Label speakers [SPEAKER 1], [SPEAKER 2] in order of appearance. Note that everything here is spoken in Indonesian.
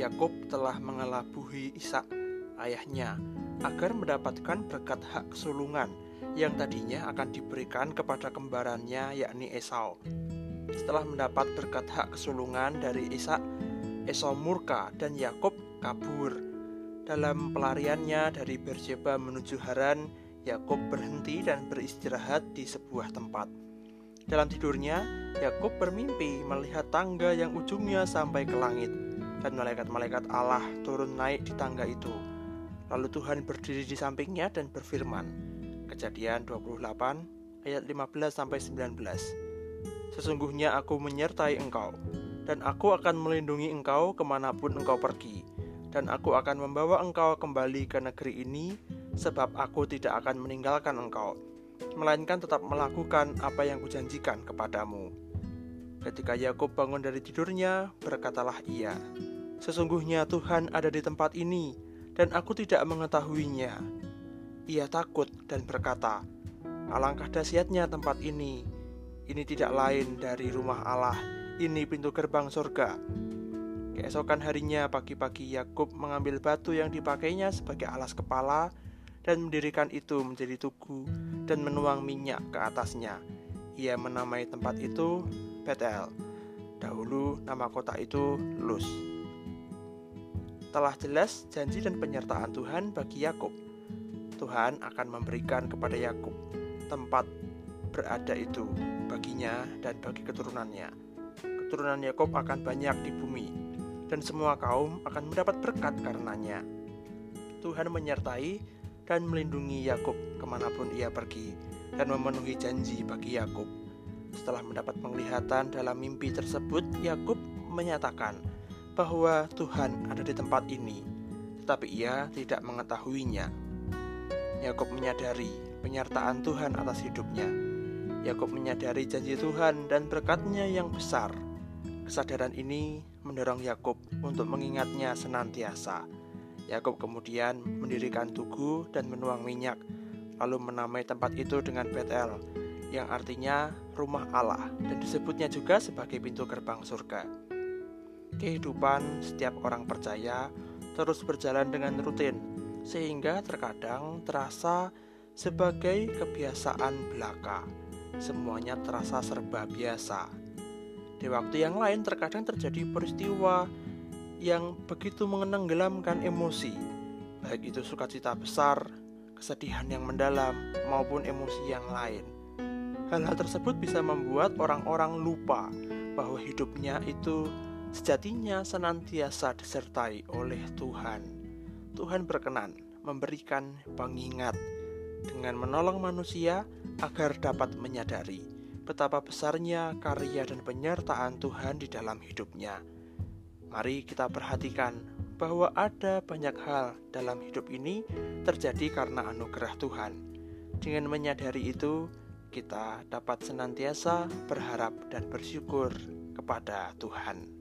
[SPEAKER 1] Yakub telah mengelabuhi Ishak ayahnya agar mendapatkan berkat hak kesulungan yang tadinya akan diberikan kepada kembarannya yakni Esau. Setelah mendapat berkat hak kesulungan dari Ishak, Esau murka dan Yakub kabur. Dalam pelariannya dari Beersheba menuju Haran, Yakub berhenti dan beristirahat di sebuah tempat. Dalam tidurnya, Yakub bermimpi melihat tangga yang ujungnya sampai ke langit dan malaikat-malaikat Allah turun naik di tangga itu. Lalu Tuhan berdiri di sampingnya dan berfirman. Kejadian 28 ayat 15 sampai 19. Sesungguhnya aku menyertai engkau dan aku akan melindungi engkau ke mana pun engkau pergi dan aku akan membawa engkau kembali ke negeri ini sebab aku tidak akan meninggalkan engkau melainkan tetap melakukan apa yang kujanjikan kepadamu. Ketika Yakub bangun dari tidurnya, berkatalah ia, Sesungguhnya Tuhan ada di tempat ini, dan aku tidak mengetahuinya. Ia takut dan berkata, Alangkah dahsyatnya tempat ini. Ini tidak lain dari rumah Allah. Ini pintu gerbang surga. Keesokan harinya pagi-pagi Yakub mengambil batu yang dipakainya sebagai alas kepala dan mendirikan itu menjadi tugu dan menuang minyak ke atasnya. Ia menamai tempat itu Betel. Dahulu nama kota itu Luz. Telah jelas janji dan penyertaan Tuhan bagi Yakub. Tuhan akan memberikan kepada Yakub tempat berada itu baginya dan bagi keturunannya. Keturunan Yakub akan banyak di bumi dan semua kaum akan mendapat berkat karenanya. Tuhan menyertai dan melindungi Yakub ke mana pun ia pergi dan memenuhi janji bagi Yakub. Setelah mendapat penglihatan dalam mimpi tersebut, Yakub menyatakan bahwa Tuhan ada di tempat ini, tetapi ia tidak mengetahuinya. Yakub menyadari penyertaan Tuhan atas hidupnya. Yakub menyadari janji Tuhan dan berkatnya yang besar. Kesadaran ini mendorong Yakub untuk mengingatnya senantiasa Yakub kemudian mendirikan tugu dan menuang minyak, lalu menamai tempat itu dengan Betel, yang artinya rumah Allah dan disebutnya juga sebagai pintu gerbang surga. Kehidupan setiap orang percaya terus berjalan dengan rutin, sehingga terkadang terasa sebagai kebiasaan belaka. Semuanya terasa serba biasa. Di waktu yang lain terkadang terjadi peristiwa yang begitu mengenenggelamkan emosi, baik itu sukacita besar, kesedihan yang mendalam, maupun emosi yang lain. Hal-hal tersebut bisa membuat orang-orang lupa bahwa hidupnya itu sejatinya senantiasa disertai oleh Tuhan. Tuhan berkenan memberikan pengingat dengan menolong manusia agar dapat menyadari betapa besarnya karya dan penyertaan Tuhan di dalam hidupnya. Mari kita perhatikan bahwa ada banyak hal dalam hidup ini terjadi karena anugerah Tuhan. Dengan menyadari itu, kita dapat senantiasa berharap dan bersyukur kepada Tuhan.